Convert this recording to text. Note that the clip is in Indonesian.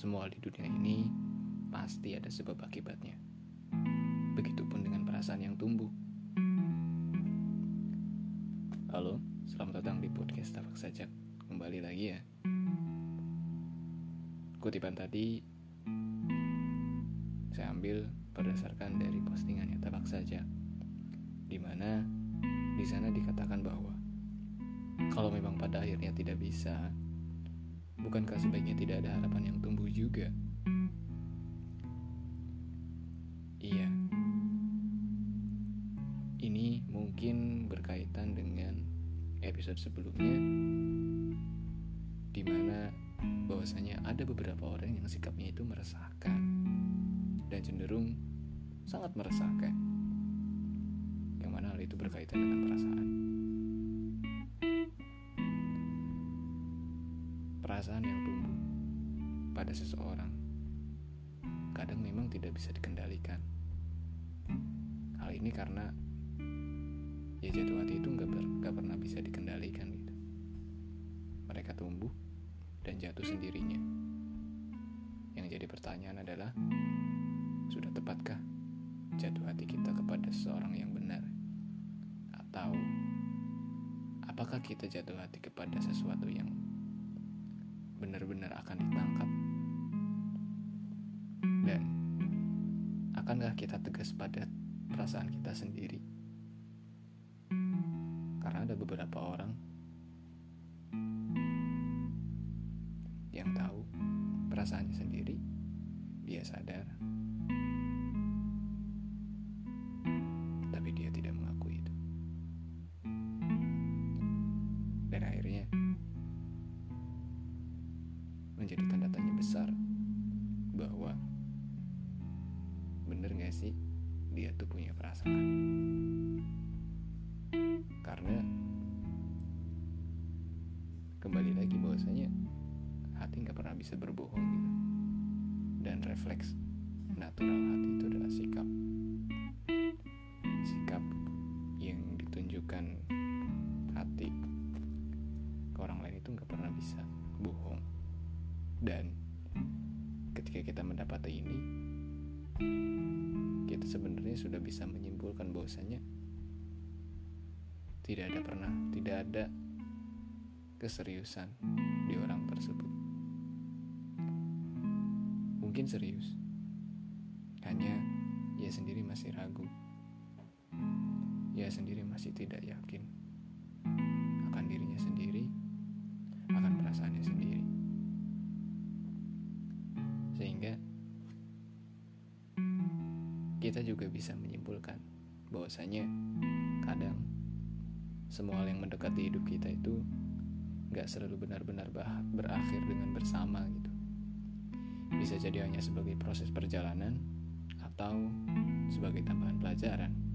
Semua di dunia ini pasti ada sebab akibatnya. Begitupun dengan perasaan yang tumbuh. Halo, selamat datang di podcast Tapak Sajak. Kembali lagi ya. Kutipan tadi saya ambil berdasarkan dari postingannya Tapak Sajak, di mana di sana dikatakan bahwa kalau memang pada akhirnya tidak bisa Bukankah sebaiknya tidak ada harapan yang tumbuh juga? Iya. Ini mungkin berkaitan dengan episode sebelumnya di mana bahwasanya ada beberapa orang yang sikapnya itu meresahkan dan cenderung sangat meresahkan. Yang mana hal itu berkaitan dengan perasaan. Perasaan yang tumbuh pada seseorang kadang memang tidak bisa dikendalikan. Hal ini karena ya jatuh hati itu nggak nggak pernah bisa dikendalikan gitu. Mereka tumbuh dan jatuh sendirinya. Yang jadi pertanyaan adalah sudah tepatkah jatuh hati kita kepada seseorang yang benar? Atau apakah kita jatuh hati kepada sesuatu yang benar-benar akan ditangkap? Dan akankah kita tegas pada perasaan kita sendiri? Karena ada beberapa orang yang tahu perasaannya sendiri, dia sadar sih dia tuh punya perasaan. Karena kembali lagi bahwasanya hati nggak pernah bisa berbohong gitu. Dan refleks natural hati itu adalah sikap. Sikap yang ditunjukkan hati ke orang lain itu nggak pernah bisa bohong. Dan ketika kita mendapati ini, sudah bisa menyimpulkan bahwasanya tidak ada pernah, tidak ada keseriusan di orang tersebut. Mungkin serius, hanya ia sendiri masih ragu. Ia sendiri masih tidak yakin akan dirinya sendiri, akan perasaannya sendiri. Sehingga kita juga bisa menyimpulkan bahwasanya kadang semua hal yang mendekat di hidup kita itu gak selalu benar-benar berakhir dengan bersama gitu. Bisa jadi hanya sebagai proses perjalanan atau sebagai tambahan pelajaran.